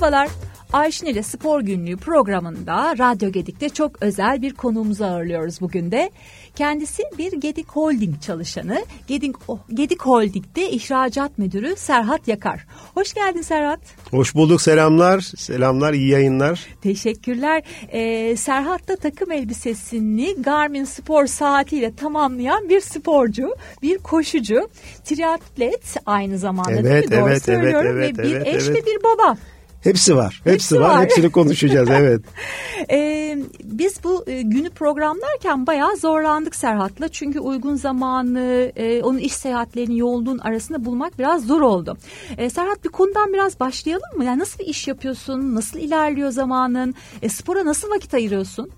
Merhabalar. Ayşin ile Spor Günlüğü programında Radyo Gedik'te çok özel bir konuğumuzu ağırlıyoruz bugün de. Kendisi bir Gedik Holding çalışanı. Gedik, Gedik Holding'de ihracat müdürü Serhat Yakar. Hoş geldin Serhat. Hoş bulduk selamlar. Selamlar iyi yayınlar. Teşekkürler. Ee, Serhat da takım elbisesini Garmin spor saatiyle tamamlayan bir sporcu, bir koşucu, triatlet aynı zamanda evet, değil mi? Doğru evet, söylüyorum. Evet, ve bir evet, eş evet. ve bir baba. Hepsi var. Hepsi, Hepsi var. var. Hepsini konuşacağız evet. Ee, biz bu e, günü programlarken bayağı zorlandık Serhat'la. Çünkü uygun zamanı, e, onun iş seyahatlerini yoğunluğun arasında bulmak biraz zor oldu. E, Serhat bir konudan biraz başlayalım mı? Yani nasıl bir iş yapıyorsun? Nasıl ilerliyor zamanın? E, spora nasıl vakit ayırıyorsun?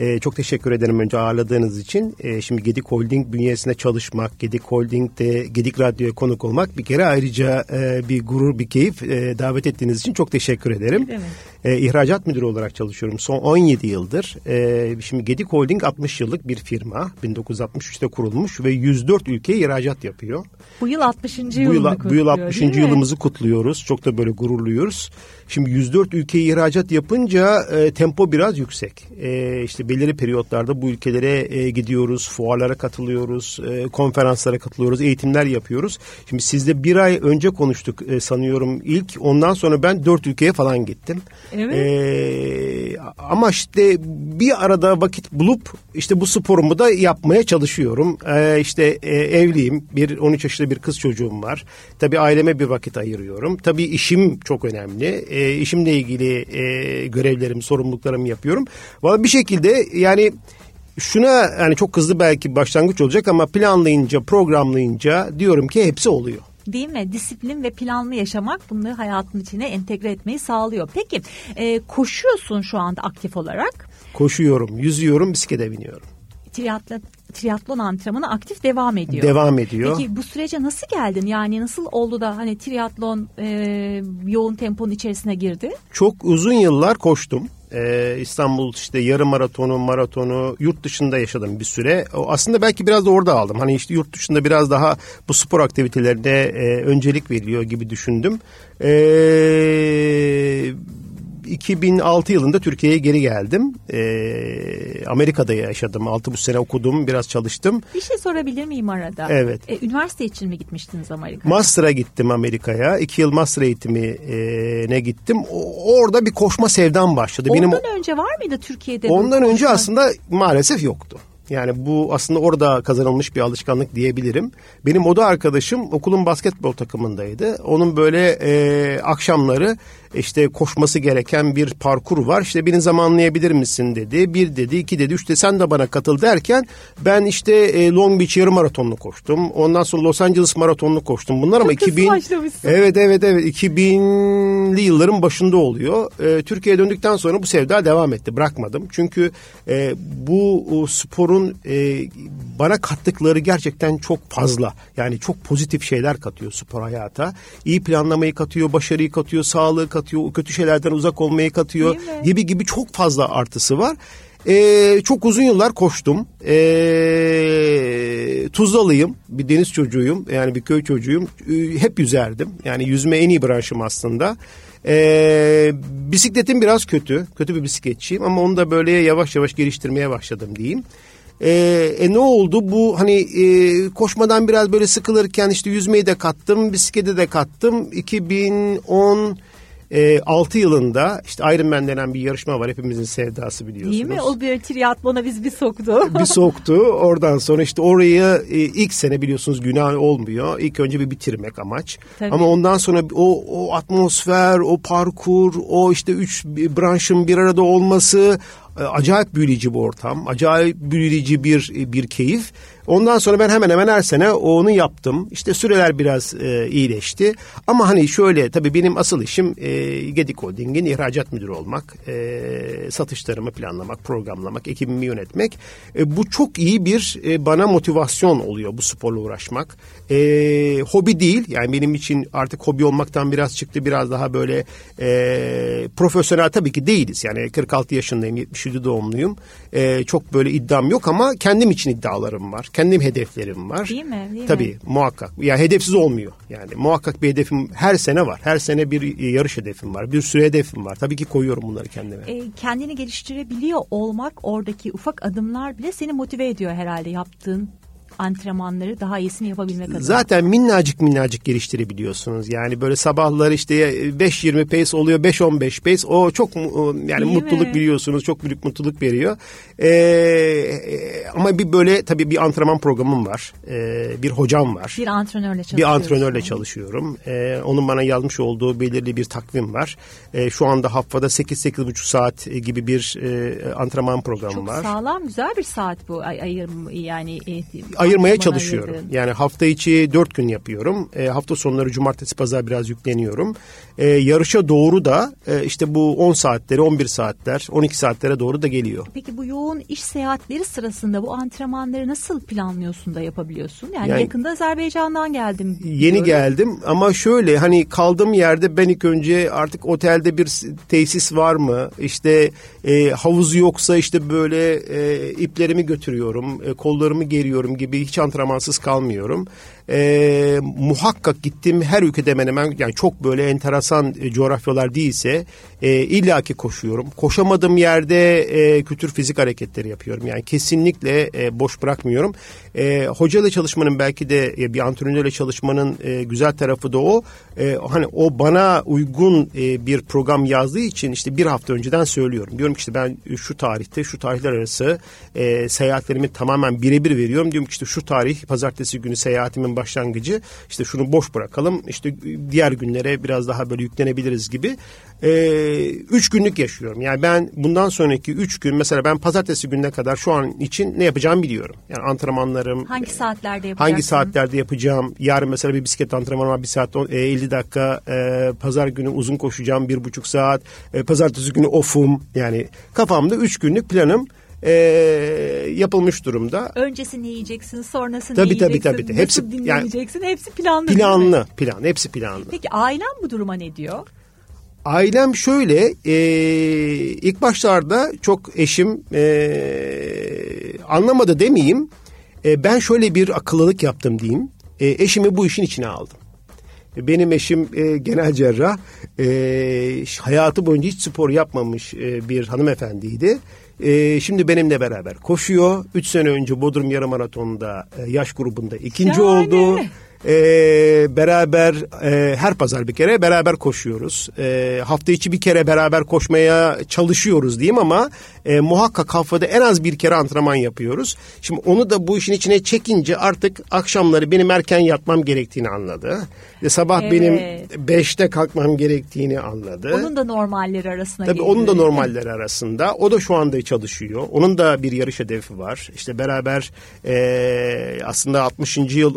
Ee, çok teşekkür ederim önce ağırladığınız için. Ee, şimdi Gedik Holding bünyesinde çalışmak, Gedik Holding'de Gedik Radyo'ya konuk olmak bir kere ayrıca e, bir gurur, bir keyif. E, davet ettiğiniz için çok teşekkür ederim. Evet. E, ihracat müdürü olarak çalışıyorum son 17 yıldır. E, şimdi Gedik Holding 60 yıllık bir firma. 1963'te kurulmuş ve 104 ülkeye ihracat yapıyor. Bu yıl 60. Bu yılını yıl, bu yıl kutluyor, 60. değil mi? yılımızı kutluyoruz. Çok da böyle gururluyuz. Şimdi 104 ülkeye ihracat yapınca e, tempo biraz yüksek. E, işte belirli periyotlarda bu ülkelere e, gidiyoruz, fuarlara katılıyoruz, e, konferanslara katılıyoruz, eğitimler yapıyoruz. Şimdi sizde bir ay önce konuştuk e, sanıyorum ilk. Ondan sonra ben dört ülkeye falan gittim. Evet. E, ama işte bir arada vakit bulup işte bu sporumu da yapmaya çalışıyorum. E, işte e, evliyim. Bir 13 yaşında bir kız çocuğum var. Tabii aileme bir vakit ayırıyorum. Tabii işim çok önemli. E, işimle ilgili e, görevlerimi, sorumluluklarımı yapıyorum. Valla bir şekilde yani şuna yani çok hızlı belki başlangıç olacak ama planlayınca, programlayınca diyorum ki hepsi oluyor. Değil mi? Disiplin ve planlı yaşamak bunları hayatın içine entegre etmeyi sağlıyor. Peki e, koşuyorsun şu anda aktif olarak. Koşuyorum, yüzüyorum, bisiklete biniyorum. Triatlon, triatlon antrenmanı aktif devam ediyor. Devam ediyor. Peki bu sürece nasıl geldin? Yani nasıl oldu da hani triatlon e, yoğun temponun içerisine girdi? Çok uzun yıllar koştum. Ee, İstanbul işte yarım maratonu, maratonu yurt dışında yaşadım bir süre. O aslında belki biraz da orada aldım. Hani işte yurt dışında biraz daha bu spor aktivitelerine e, öncelik veriliyor gibi düşündüm. Ee, 2006 yılında Türkiye'ye geri geldim. Ee, Amerika'da yaşadım. 6,5 sene okudum, biraz çalıştım. Bir şey sorabilir miyim arada? Evet. E, üniversite için mi gitmiştiniz Amerika'ya? Master'a gittim Amerika'ya. İki yıl master eğitimine gittim. O- orada bir koşma sevdam başladı. Ondan Benim önce var mıydı Türkiye'de? Ondan önce aslında maalesef yoktu. Yani bu aslında orada kazanılmış bir alışkanlık diyebilirim. Benim oda arkadaşım okulun basketbol takımındaydı. Onun böyle e, akşamları işte koşması gereken bir parkur var. İşte beni zamanlayabilir misin dedi. Bir dedi, iki dedi, üç dedi sen de bana katıl derken ben işte e, Long Beach yarım maratonunu koştum. Ondan sonra Los Angeles maratonunu koştum. Bunlar ama Çok hızlı 2000 başlamışsın. Evet evet evet 2000'li yılların başında oluyor. Ee, Türkiye'ye döndükten sonra bu sevda devam etti. Bırakmadım. Çünkü e, bu sporun e, bana kattıkları gerçekten çok fazla. Yani çok pozitif şeyler katıyor spor hayata. İyi planlamayı katıyor, başarıyı katıyor, sağlığı katıyor, o kötü şeylerden uzak olmayı katıyor gibi gibi çok fazla artısı var. Ee, çok uzun yıllar koştum. Ee, Tuzlalıyım. Bir deniz çocuğuyum. Yani bir köy çocuğuyum. Ee, hep yüzerdim. Yani yüzme en iyi branşım aslında. Ee, bisikletim biraz kötü. Kötü bir bisikletçiyim ama onu da böyle yavaş yavaş geliştirmeye başladım diyeyim. Ee, e ne oldu bu hani e, koşmadan biraz böyle sıkılırken işte yüzmeyi de kattım, bisiklete de kattım. 2010 e, 6 yılında işte Ironman denen bir yarışma var hepimizin sevdası biliyorsunuz. Değil mi? O bir triatlona biz bir soktu. bir soktu. Oradan sonra işte orayı e, ilk sene biliyorsunuz günah olmuyor. İlk önce bir bitirmek amaç. Tabii. Ama ondan sonra o, o atmosfer, o parkur, o işte üç branşın bir arada olması acayip büyüleyici bir ortam. Acayip büyüleyici bir bir keyif. Ondan sonra ben hemen hemen her sene onu yaptım. İşte süreler biraz e, iyileşti. Ama hani şöyle tabii benim asıl işim e, Gedik Holding'in ihracat müdürü olmak. E, satışlarımı planlamak, programlamak, ekibimi yönetmek. E, bu çok iyi bir e, bana motivasyon oluyor bu sporla uğraşmak. E, hobi değil yani benim için artık hobi olmaktan biraz çıktı. Biraz daha böyle e, profesyonel tabii ki değiliz. Yani 46 yaşındayım, 70 67 doğumluyum. E, çok böyle iddiam yok ama kendim için iddialarım var. Kendim hedeflerim var. Değil mi? Değil Tabii mi? muhakkak. Yani hedefsiz olmuyor. Yani muhakkak bir hedefim her sene var. Her sene bir yarış hedefim var. Bir süre hedefim var. Tabii ki koyuyorum bunları kendime. E, kendini geliştirebiliyor olmak oradaki ufak adımlar bile seni motive ediyor herhalde yaptığın antrenmanları daha iyisini yapabilmek adına. Zaten minnacık minnacık geliştirebiliyorsunuz. Yani böyle sabahlar işte 5.20 pace oluyor 5.15 pace. O çok yani Değil mutluluk mi? biliyorsunuz. Çok büyük mutluluk veriyor. Ee, ama bir böyle tabii bir antrenman programım var. Ee, bir hocam var. bir antrenörle çalışıyorsun. Bir antrenörle çalışıyorum. Ee, onun bana yazmış olduğu belirli bir takvim var. Ee, şu anda haftada 8-8,5 saat gibi bir e, antrenman programı Çok var. sağlam güzel bir saat bu ay, ayırım yani e, ayırmaya çalışıyorum. ayırdığın. Yani hafta içi dört gün yapıyorum. E, hafta sonları cumartesi pazar biraz yükleniyorum. E, yarışa doğru da e, işte bu 10 saatleri 11 saatler 12 saatlere doğru da geliyor. Peki bu yoğun iş seyahatleri sırasında bu antrenmanları nasıl planlıyorsun da yapabiliyorsun? Yani, Yani- yakında Azerbaycan'dan geldim. Yeni diyorum. geldim ama şöyle hani kaldığım yerde ben ilk önce artık otelde bir tesis var mı? İşte e, havuz yoksa işte böyle e, iplerimi götürüyorum, e, kollarımı geriyorum gibi hiç antrenmansız kalmıyorum. E, muhakkak gittiğim her ülkede hemen hemen yani çok böyle enteresan e, coğrafyalar değilse e, illaki koşuyorum. Koşamadığım yerde e, kültür fizik hareketleri yapıyorum. Yani kesinlikle e, boş bırakmıyorum. E, hocayla çalışmanın belki de e, bir antrenörle çalışmanın e, güzel tarafı da o. E, hani o bana uygun e, bir program yazdığı için işte bir hafta önceden söylüyorum. Diyorum ki işte ben şu tarihte şu tarihler arası e, seyahatlerimi tamamen birebir veriyorum. Diyorum ki işte şu tarih pazartesi günü seyahatimin başlangıcı işte şunu boş bırakalım. İşte diğer günlere biraz daha böyle yüklenebiliriz gibi. E, üç günlük yaşıyorum. Yani ben bundan sonraki üç gün mesela ben pazartesi gününe kadar şu an için ne yapacağımı biliyorum. Yani antrenmanlarım, Hangi saatlerde yapacaksın? Hangi saatlerde yapacağım? Yarın mesela bir bisiklet antrenmanı var. Bir saat on- e, 50 dakika. E, pazar günü uzun koşacağım. Bir buçuk saat. E, pazartesi günü ofum. Yani kafamda üç günlük planım e, yapılmış durumda. Öncesi ne yiyeceksin, sonrası Tabii, ne tabii, yiyeceksin, tabii, tabii. Hepsi- nasıl dinleneceksin, hepsi planlı. Planlı. Plan. Hepsi planlı. Peki ailen bu duruma ne diyor? Ailem şöyle e, ilk başlarda çok eşim e, anlamadı demeyeyim. E, ben şöyle bir akıllılık yaptım diyeyim. E, eşimi bu işin içine aldım. Benim eşim e, genel cerrah. E, hayatı boyunca hiç spor yapmamış e, bir hanımefendiydi. E, şimdi benimle beraber koşuyor. Üç sene önce Bodrum Yarım Maratonu'nda e, yaş grubunda ikinci Şahane. oldu. E, beraber e, her pazar bir kere beraber koşuyoruz. E, hafta içi bir kere beraber koşmaya çalışıyoruz diyeyim ama e, muhakkak haftada en az bir kere antrenman yapıyoruz. Şimdi onu da bu işin içine çekince artık akşamları benim erken yatmam gerektiğini anladı. Ve sabah Evet. benim beşte kalkmam gerektiğini anladı. Onun da normalleri arasına Tabii geliyor. onun da normalleri arasında. O da şu anda çalışıyor. Onun da bir yarış hedefi var. İşte beraber e, aslında 60. yıl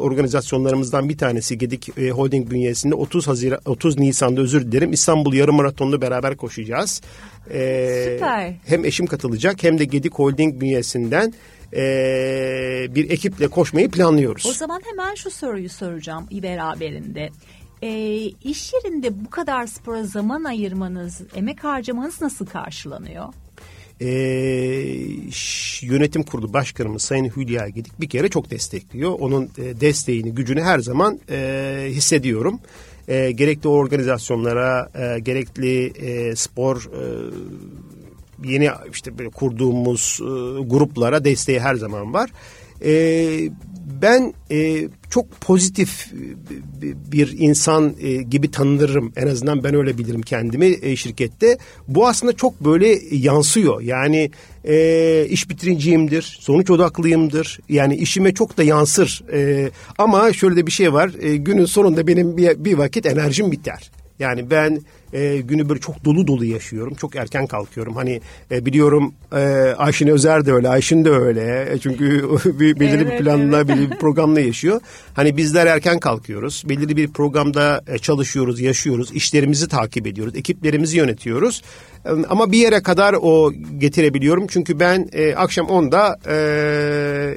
organizasyonlarımızdan bir tanesi Gedik e, Holding bünyesinde 30 Haziran 30 Nisan'da özür dilerim İstanbul Yarım Maratonu'nu beraber koşacağız. E, Süper. Hem eşim katılacak hem de Gedik Holding bünyesinden e, bir ekiple koşmayı planlıyoruz. O zaman hemen şu soruyu soracağım beraberinde. E, iş yerinde bu kadar spora zaman ayırmanız, emek harcamanız nasıl karşılanıyor? E, yönetim kurulu başkanımız Sayın Hülya Gedik bir kere çok destekliyor. Onun e, desteğini, gücünü her zaman e, hissediyorum. E, gerekli organizasyonlara, e, gerekli e, spor e, yeni işte böyle kurduğumuz e, gruplara desteği her zaman var. E, ben e, çok pozitif e, bir insan e, gibi tanınırım. En azından ben öyle bilirim kendimi e, şirkette. Bu aslında çok böyle yansıyor. Yani e, iş bitirinciyimdir, sonuç odaklıyımdır. Yani işime çok da yansır. E, ama şöyle de bir şey var. E, günün sonunda benim bir, bir vakit enerjim biter. Yani ben e, günü böyle çok dolu dolu yaşıyorum. Çok erken kalkıyorum. Hani e, biliyorum e, Ayşin Özer de öyle, Ayşin de öyle. E, çünkü bir, belirli Evet, bir planla, belirli bir programla yaşıyor. Hani bizler erken kalkıyoruz. Belirli bir programda e, çalışıyoruz, yaşıyoruz. işlerimizi takip ediyoruz. Ekiplerimizi yönetiyoruz. E, ama bir yere kadar o getirebiliyorum. Çünkü ben e, akşam 10'da e,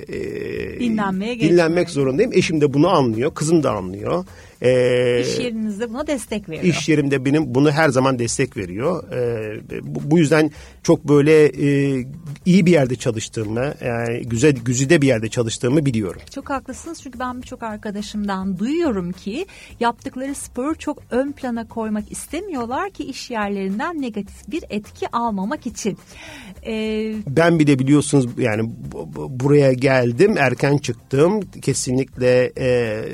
e, Dinlenmeye dinlenmek geçmek. zorundayım. Eşim de bunu anlıyor. Kızım da anlıyor. E, iş yerinizde buna destek veriyor. İş yerimde benim bunu her zaman destek veriyor. E, bu, bu yüzden çok böyle e, iyi bir yerde çalıştığımı, yani güzel güzide bir yerde çalıştığımı biliyorum. Çok haklısınız çünkü ben birçok arkadaşımdan duyuyorum ki yaptıkları sporu çok ön plana koymak istemiyorlar ki iş yerlerinden negatif bir etki almamak için. Ee, ben bile biliyorsunuz yani buraya geldim erken çıktım kesinlikle e,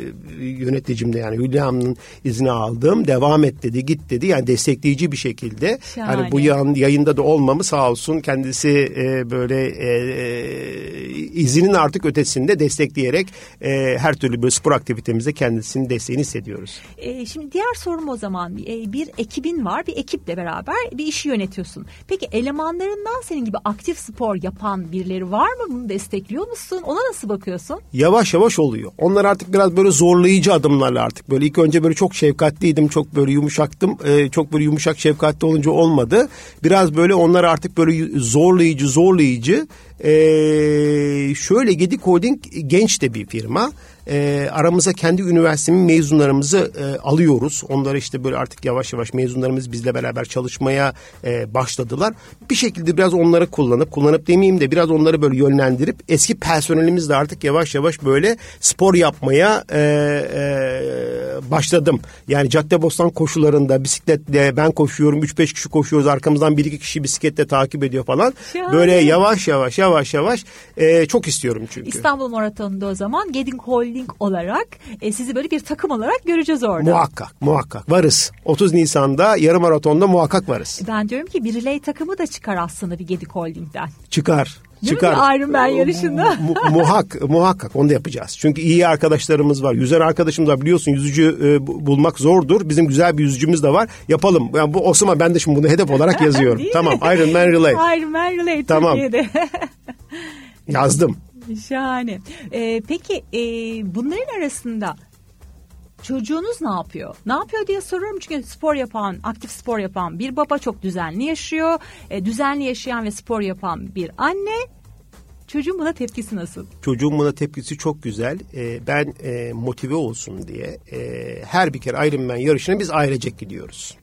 yöneticimde yani Hülya'nın izni aldım devam et dedi git dedi yani destekleyici bir şekilde Şahane. hani bu yan, yayında da olmamı sağ olsun kendisi e, böyle e, e, izinin artık ötesinde destekleyerek e, her türlü böyle spor aktivitemizde kendisinin desteğini hissediyoruz. E, şimdi diğer sorum o zaman e, bir ekibin var bir ekiple beraber bir işi yönetiyorsun. Peki elemanlarından senin gibi aktif spor yapan birileri var mı? Bunu destekliyor musun? Ona nasıl bakıyorsun? Yavaş yavaş oluyor. Onlar artık biraz böyle zorlayıcı adımlarla artık böyle ilk önce böyle çok şefkatliydim, çok böyle yumuşaktım. Ee, çok böyle yumuşak şefkatli olunca olmadı. Biraz böyle onlar artık böyle zorlayıcı, zorlayıcı. Ee, şöyle Gedik Holding genç de bir firma e, aramıza kendi üniversitemin mezunlarımızı e, alıyoruz. Onları işte böyle artık yavaş yavaş mezunlarımız bizle beraber çalışmaya e, başladılar. Bir şekilde biraz onları kullanıp, kullanıp demeyeyim de biraz onları böyle yönlendirip eski personelimiz de artık yavaş yavaş böyle spor yapmaya e, e, başladım. Yani Caddebostan koşularında bisikletle ben koşuyorum, 3-5 kişi koşuyoruz. Arkamızdan 1-2 kişi bisikletle takip ediyor falan. Yani. Böyle yavaş yavaş yavaş yavaş e, çok istiyorum çünkü. İstanbul Maratonu'nda o zaman Geding holding olarak e, sizi böyle bir takım olarak göreceğiz orada. Muhakkak muhakkak varız. 30 Nisan'da yarım maratonda muhakkak varız. Ben diyorum ki bir relay takımı da çıkar aslında bir Gedik Holding'den. Çıkar. Değil çıkar. mi Ironman yarışında? Mu, muhak, muhakkak onu da yapacağız. Çünkü iyi arkadaşlarımız var. Yüzer arkadaşımız var. Biliyorsun yüzücü e, bulmak zordur. Bizim güzel bir yüzücümüz de var. Yapalım. Yani bu Osman ben de şimdi bunu hedef olarak yazıyorum. tamam Ironman Relay. Ironman Relay tamam. Türkiye'de. Yazdım. Şahane. Ee, peki e, bunların arasında çocuğunuz ne yapıyor? Ne yapıyor diye soruyorum çünkü spor yapan, aktif spor yapan bir baba çok düzenli yaşıyor. E, düzenli yaşayan ve spor yapan bir anne Çocuğun buna tepkisi nasıl? Çocuğun buna tepkisi çok güzel. Ee, ben e, motive olsun diye e, her bir kere Ironman yarışına biz ailecek gidiyoruz.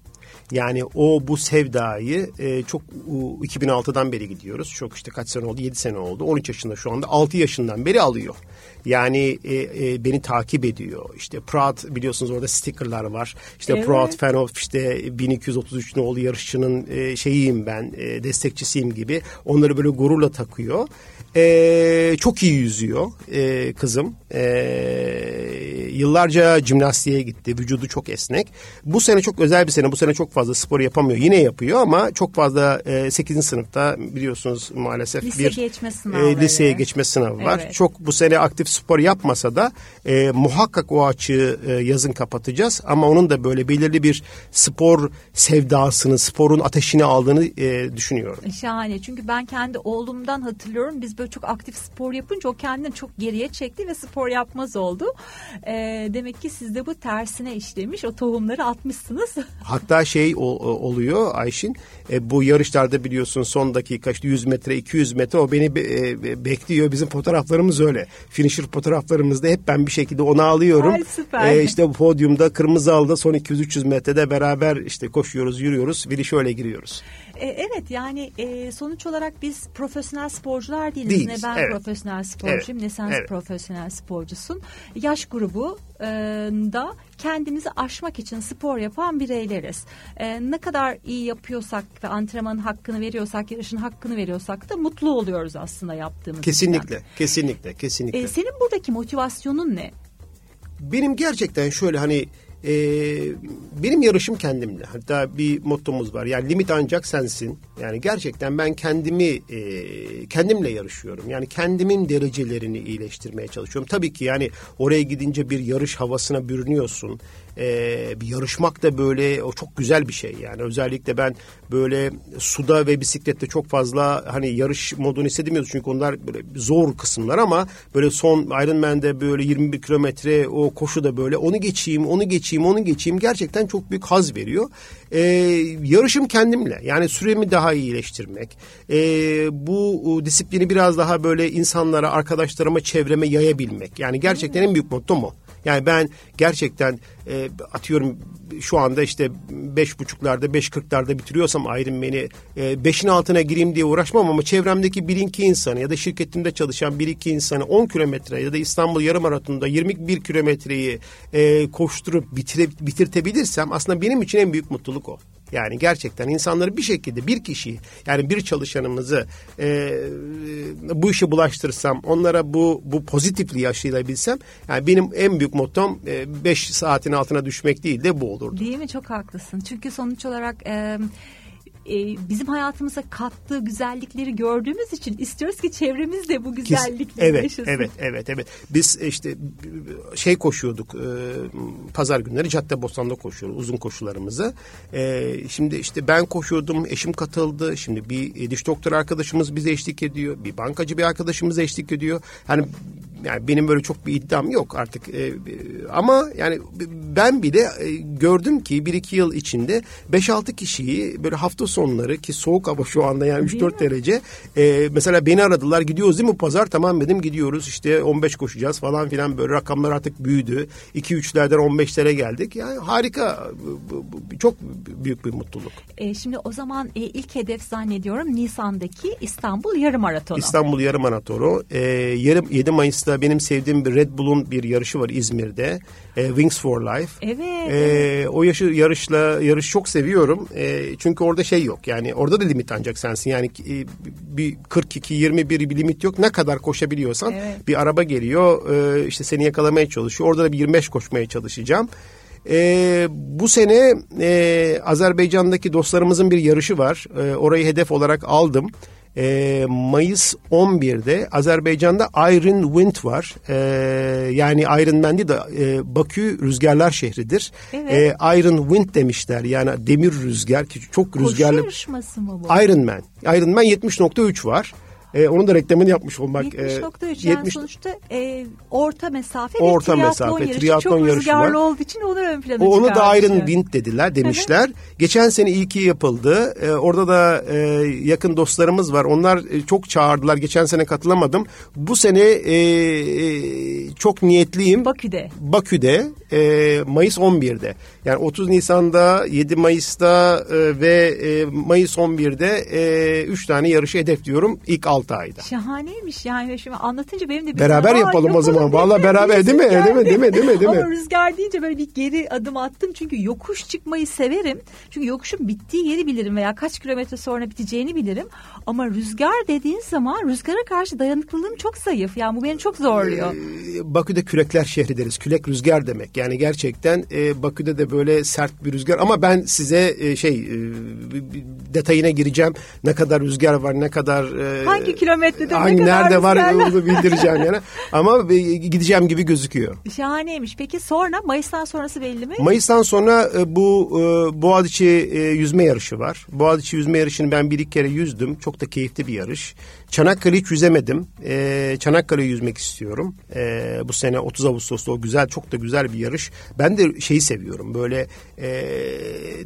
Yani o bu sevdayı e, çok u, 2006'dan beri gidiyoruz. Çok işte kaç sene oldu? 7 sene oldu. 13 yaşında şu anda. 6 yaşından beri alıyor. Yani e, e, beni takip ediyor. İşte Proud biliyorsunuz orada stickerlar var. İşte evet. Proud fan of işte 1233 nolu yarışçının e, şeyiyim ben, e, destekçisiyim gibi. Onları böyle gururla takıyor. E, çok iyi yüzüyor e, kızım. E, yıllarca jimnastiğe gitti. Vücudu çok esnek. Bu sene çok özel bir sene. Bu sene çok fazla spor yapamıyor. Yine yapıyor ama çok fazla e, 8. sınıfta biliyorsunuz maalesef Lise bir geçme e, liseye geçme sınavı var. Evet. Çok bu sene aktif spor yapmasa da e, muhakkak o açığı e, yazın kapatacağız. Ama onun da böyle belirli bir spor sevdasını, sporun ateşini aldığını e, düşünüyorum. Şahane. Çünkü ben kendi oğlumdan hatırlıyorum. Biz böyle çok aktif spor yapınca o kendini çok geriye çekti ve spor yapmaz oldu. E, demek ki sizde bu tersine işlemiş. O tohumları atmışsınız. Hatta şey o, oluyor Ayşin. E, bu yarışlarda biliyorsun son dakika işte 100 metre 200 metre o beni be, e, bekliyor. Bizim fotoğraflarımız öyle. Finisher fotoğraflarımızda hep ben bir şekilde onu alıyorum. Ay, süper. E, işte podyumda kırmızı alda son 200-300 metrede beraber işte koşuyoruz yürüyoruz. Biri şöyle giriyoruz. E, evet yani e, sonuç olarak biz profesyonel sporcular değiliz. değiliz. Ne ben evet. profesyonel sporcuyum evet. ne sen evet. profesyonel sporcusun. Yaş grubu e, da kendimizi aşmak için spor yapan bireyleriz. E, ne kadar iyi yapıyorsak ve antrenmanın hakkını veriyorsak, yarışın hakkını veriyorsak da mutlu oluyoruz aslında yaptığımız Kesinlikle, için. kesinlikle, kesinlikle. E, senin buradaki motivasyonun ne? Benim gerçekten şöyle hani e, benim yarışım kendimle. Hatta bir mottomuz var. Yani limit ancak sensin. Yani gerçekten ben kendimi e, kendimle yarışıyorum. Yani kendimin derecelerini iyileştirmeye çalışıyorum. Tabii ki yani oraya gidince bir yarış havasına bürünüyorsun e, bir yarışmak da böyle o çok güzel bir şey yani özellikle ben böyle suda ve bisiklette çok fazla hani yarış modunu hissedemiyoruz çünkü onlar böyle zor kısımlar ama böyle son Ironman'de böyle 21 kilometre o koşu da böyle onu geçeyim onu geçeyim onu geçeyim gerçekten çok büyük haz veriyor. E, yarışım kendimle yani süremi daha iyileştirmek e, bu disiplini biraz daha böyle insanlara arkadaşlarıma çevreme yayabilmek yani gerçekten en büyük motto mu? Yani ben gerçekten e, atıyorum şu anda işte beş buçuklarda beş kırklarda bitiriyorsam Ironman'i e, beşin altına gireyim diye uğraşmam ama çevremdeki bir iki insanı ya da şirketimde çalışan bir iki insanı 10 kilometre ya da İstanbul yarım maratonunda 21 kilometreyi e, koşturup bitire, bitirtebilirsem aslında benim için en büyük mutluluk o. Yani gerçekten insanları bir şekilde bir kişiyi yani bir çalışanımızı e, bu işe bulaştırırsam onlara bu bu pozitifliği aşılayabilsem yani benim en büyük mottom 5 e, saatin altına düşmek değil de bu olurdu. Değil mi? Çok haklısın. Çünkü sonuç olarak e, e, bizim hayatımıza kattığı güzellikleri gördüğümüz için istiyoruz ki çevremiz de bu güzellikleri evet, yaşasın. Evet, evet, evet. Biz işte şey koşuyorduk, e, pazar günleri Cadde Bostan'da koşuyoruz uzun koşularımızı. E, şimdi işte ben koşuyordum, eşim katıldı. Şimdi bir diş doktor arkadaşımız bize eşlik ediyor. Bir bankacı bir arkadaşımız eşlik ediyor. Hani yani benim böyle çok bir iddiam yok artık e, ama yani ben bile e, gördüm ki bir iki yıl içinde 5-6 kişiyi böyle hafta sonları ki soğuk hava şu anda yani 3-4 derece e, mesela beni aradılar gidiyoruz değil mi pazar tamam dedim gidiyoruz işte 15 koşacağız falan filan böyle rakamlar artık büyüdü 2-3'lerden 15'lere geldik yani harika çok büyük bir mutluluk. E, şimdi o zaman e, ilk hedef zannediyorum Nisan'daki İstanbul Yarım Maratonu. İstanbul Yarım Maratonu e, 7 Mayıs'ta Mesela benim sevdiğim bir Red Bull'un bir yarışı var İzmir'de. E, Wings for Life. Evet. E, o yaşı, yarışla yarış çok seviyorum. E, çünkü orada şey yok. Yani orada da limit ancak sensin. Yani e, bir 42 21 bir limit yok. Ne kadar koşabiliyorsan evet. bir araba geliyor. E, işte seni yakalamaya çalışıyor. Orada da bir 25 koşmaya çalışacağım. E, bu sene e, Azerbaycan'daki dostlarımızın bir yarışı var. E, orayı hedef olarak aldım e, Mayıs 11'de Azerbaycan'da Iron Wind var. E, yani Iron Man değil de e, Bakü rüzgarlar şehridir. Evet. E, Iron Wind demişler yani demir rüzgar ki çok rüzgarlı. Koşu yarışması mı bu? Iron Man. Iron Man 70.3 var. E, onun da reklamını yapmış olmak. 70.3 e, yani 70, sonuçta e, orta mesafe orta bir triatlon mesafe, yarışı. Triatlon Çok yarışı rüzgarlı var. olduğu için onu ön plana o, Onu da Iron Wind dediler demişler. Geçen sene ilki yapıldı. E, orada da e, yakın dostlarımız var. Onlar e, çok çağırdılar. Geçen sene katılamadım. Bu sene e, e, çok niyetliyim. Bakü'de. Bakü'de e, Mayıs 11'de. Yani 30 Nisan'da, 7 Mayıs'ta e, ve e, Mayıs 11'de e, 3 tane yarışı hedefliyorum ilk 6 ayda. Şahaneymiş yani şimdi anlatınca benim de bir Beraber yapalım o zaman. Valla beraber değil mi? Değil mi? Değil mi? Değil mi? Değil mi? Ama rüzgar deyince böyle bir geri adım attım. Çünkü yokuş çıkmayı severim. Çünkü yokuşun bittiği yeri bilirim veya kaç kilometre sonra biteceğini bilirim. Ama rüzgar dediğin zaman rüzgara karşı dayanıklılığım çok zayıf. Yani bu beni çok zorluyor. Ee, Bakü'de kürekler şehri deriz. Külek rüzgar demek. Yani gerçekten e, Bakü'de de böyle sert bir rüzgar. Ama ben size e, şey e, detayına gireceğim. Ne kadar rüzgar var, ne kadar... E, hangi kilometrede hangi, ne kadar Nerede var onu bildireceğim yani. Ama e, gideceğim gibi gözüküyor. Şahaneymiş. Peki sonra Mayıs'tan sonrası belli mi? Mayıs'tan sonra e, bu e, Boğaziçi e, yüzme yarışı var. Boğaziçi yüzme yarışını ben bir iki kere yüzdüm. Çok da keyifli bir yarış. Çanakkale hiç yüzemedim. E, Çanakkale'yi yüzmek istiyorum. E, bu sene 30 Ağustos'ta o güzel çok da güzel bir yarış. Ben de şeyi seviyorum böyle e,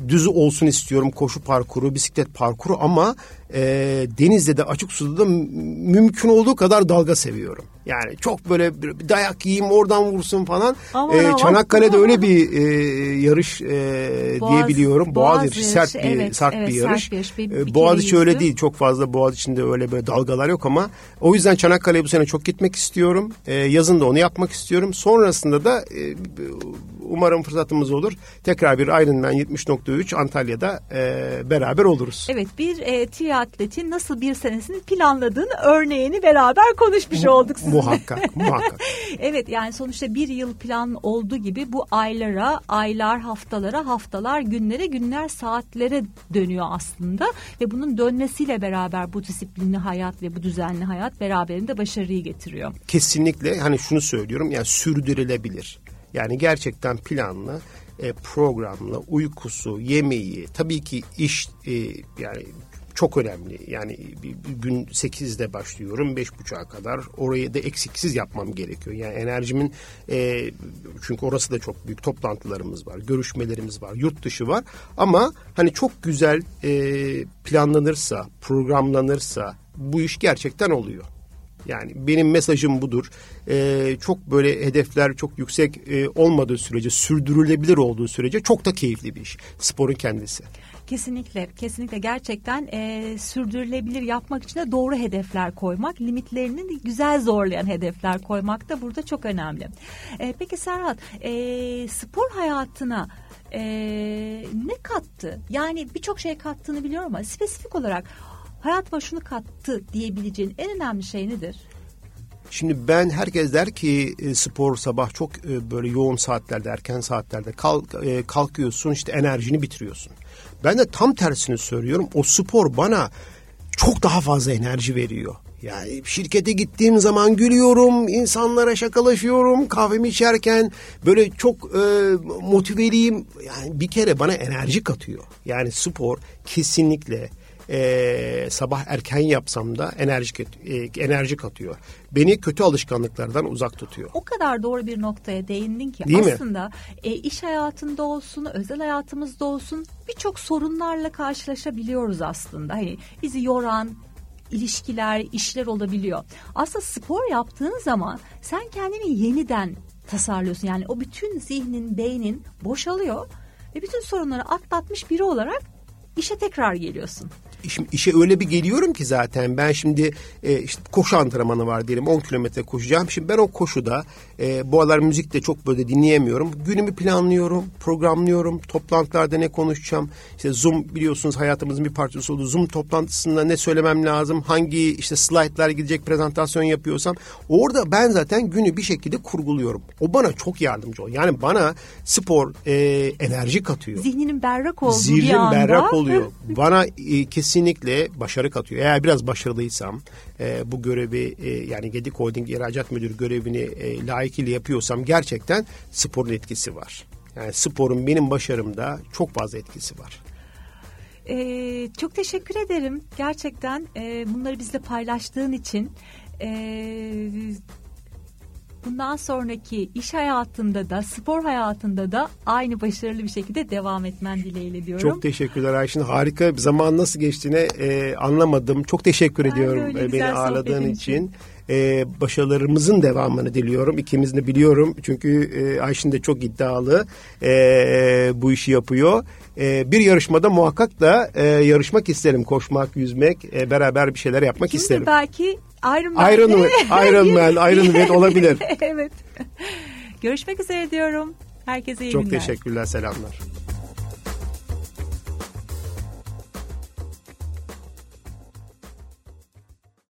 düz olsun istiyorum koşu parkuru, bisiklet parkuru ama e, denizde de açık suda da mümkün olduğu kadar dalga seviyorum. Yani çok böyle bir dayak yiyeyim oradan vursun falan. Aman e, Çanakkale'de öyle bir e, yarış e, Boğaz, diyebiliyorum. Boğaz, Boğaz yarışı sert bir evet, sert evet, bir yarış. Sert bir yarış. Bir, bir Boğaz içi öyle değil. Çok fazla Boğaz içinde öyle böyle dalgalar yok ama o yüzden Çanakkale'ye bu sene çok gitmek istiyorum. E, yazın da onu yapmak istiyorum. Sonrasında da e, umarım fırsatımız olur. Tekrar bir Ironman 70.3 Antalya'da e, beraber oluruz. Evet bir e, triatletin nasıl bir senesini planladığını örneğini beraber konuşmuş olduk sizinle. Muhakkak muhakkak. evet yani sonuçta bir yıl plan olduğu gibi bu aylara, aylar, haftalara, haftalar, günlere, günler, saatlere dönüyor aslında. Ve bunun dönmesiyle beraber bu disiplinli hayat ve bu düzenli hayat beraberinde başarıyı getiriyor. Kesinlikle hani şunu söylüyorum yani sürdürülebilir. Yani gerçekten planlı, e, programlı, uykusu, yemeği, tabii ki iş e, yani çok önemli. Yani bir, gün 8'de başlıyorum 5.30'a kadar orayı da eksiksiz yapmam gerekiyor. Yani enerjimin e, çünkü orası da çok büyük toplantılarımız var, görüşmelerimiz var, yurt dışı var. Ama hani çok güzel e, planlanırsa, programlanırsa bu iş gerçekten oluyor. Yani benim mesajım budur. Ee, çok böyle hedefler çok yüksek e, olmadığı sürece, sürdürülebilir olduğu sürece çok da keyifli bir iş. Sporun kendisi. Kesinlikle, kesinlikle gerçekten e, sürdürülebilir yapmak için de doğru hedefler koymak, limitlerini güzel zorlayan hedefler koymak da burada çok önemli. E, peki Serhat, e, spor hayatına e, ne kattı? Yani birçok şey kattığını biliyorum ama spesifik olarak hayatıma şunu kattı diyebileceğin en önemli şey nedir? Şimdi ben herkes der ki e, spor sabah çok e, böyle yoğun saatlerde erken saatlerde kalk, e, kalkıyorsun işte enerjini bitiriyorsun. Ben de tam tersini söylüyorum. O spor bana çok daha fazla enerji veriyor. Yani şirkete gittiğim zaman gülüyorum, insanlara şakalaşıyorum, kahvemi içerken böyle çok e, motiveliyim. Yani bir kere bana enerji katıyor. Yani spor kesinlikle e, sabah erken yapsam da enerji e, enerji katıyor. Beni kötü alışkanlıklardan uzak tutuyor. O kadar doğru bir noktaya değindin ki Değil aslında e, iş hayatında olsun, özel hayatımızda olsun birçok sorunlarla karşılaşabiliyoruz aslında. Hani bizi yoran, ilişkiler, işler olabiliyor. Aslında spor yaptığın zaman sen kendini yeniden tasarlıyorsun. Yani o bütün zihnin, beynin boşalıyor ve bütün sorunları atlatmış biri olarak işe tekrar geliyorsun işim, işe öyle bir geliyorum ki zaten ben şimdi e, işte koşu antrenmanı var diyelim 10 kilometre koşacağım. Şimdi ben o koşuda e, bu aralar müzik de çok böyle dinleyemiyorum. Günümü planlıyorum, programlıyorum. Toplantılarda ne konuşacağım? İşte Zoom biliyorsunuz hayatımızın bir parçası oldu. Zoom toplantısında ne söylemem lazım? Hangi işte slaytlar gidecek prezentasyon yapıyorsam orada ben zaten günü bir şekilde kurguluyorum. O bana çok yardımcı oluyor. Yani bana spor e, enerji katıyor. Zihninin berrak olduğu Zihnim bir anda. berrak oluyor. bana e, kesin kesinlikle başarı katıyor. Eğer biraz başarılıysam e, bu görevi e, yani Gedik Holding ihracat müdürü görevini e, layıkıyla yapıyorsam gerçekten sporun etkisi var. Yani sporun benim başarımda çok fazla etkisi var. Ee, çok teşekkür ederim gerçekten e, bunları bizle paylaştığın için. E, bundan sonraki iş hayatında da spor hayatında da aynı başarılı bir şekilde devam etmen dileğiyle diyorum. Çok teşekkürler Ayşin. Harika bir zaman nasıl geçtiğini e, anlamadım. Çok teşekkür ben ediyorum e, beni ağırladığın için. için. E, başarılarımızın devamını diliyorum. İkimiz de biliyorum. Çünkü e, Ayşin de çok iddialı e, bu işi yapıyor. E, bir yarışmada muhakkak da e, yarışmak isterim. Koşmak, yüzmek, e, beraber bir şeyler yapmak Şimdi isterim. belki Iron Man. Iron Iron Man, Iron Man olabilir. evet. Görüşmek üzere diyorum. Herkese iyi Çok günler. teşekkürler, selamlar.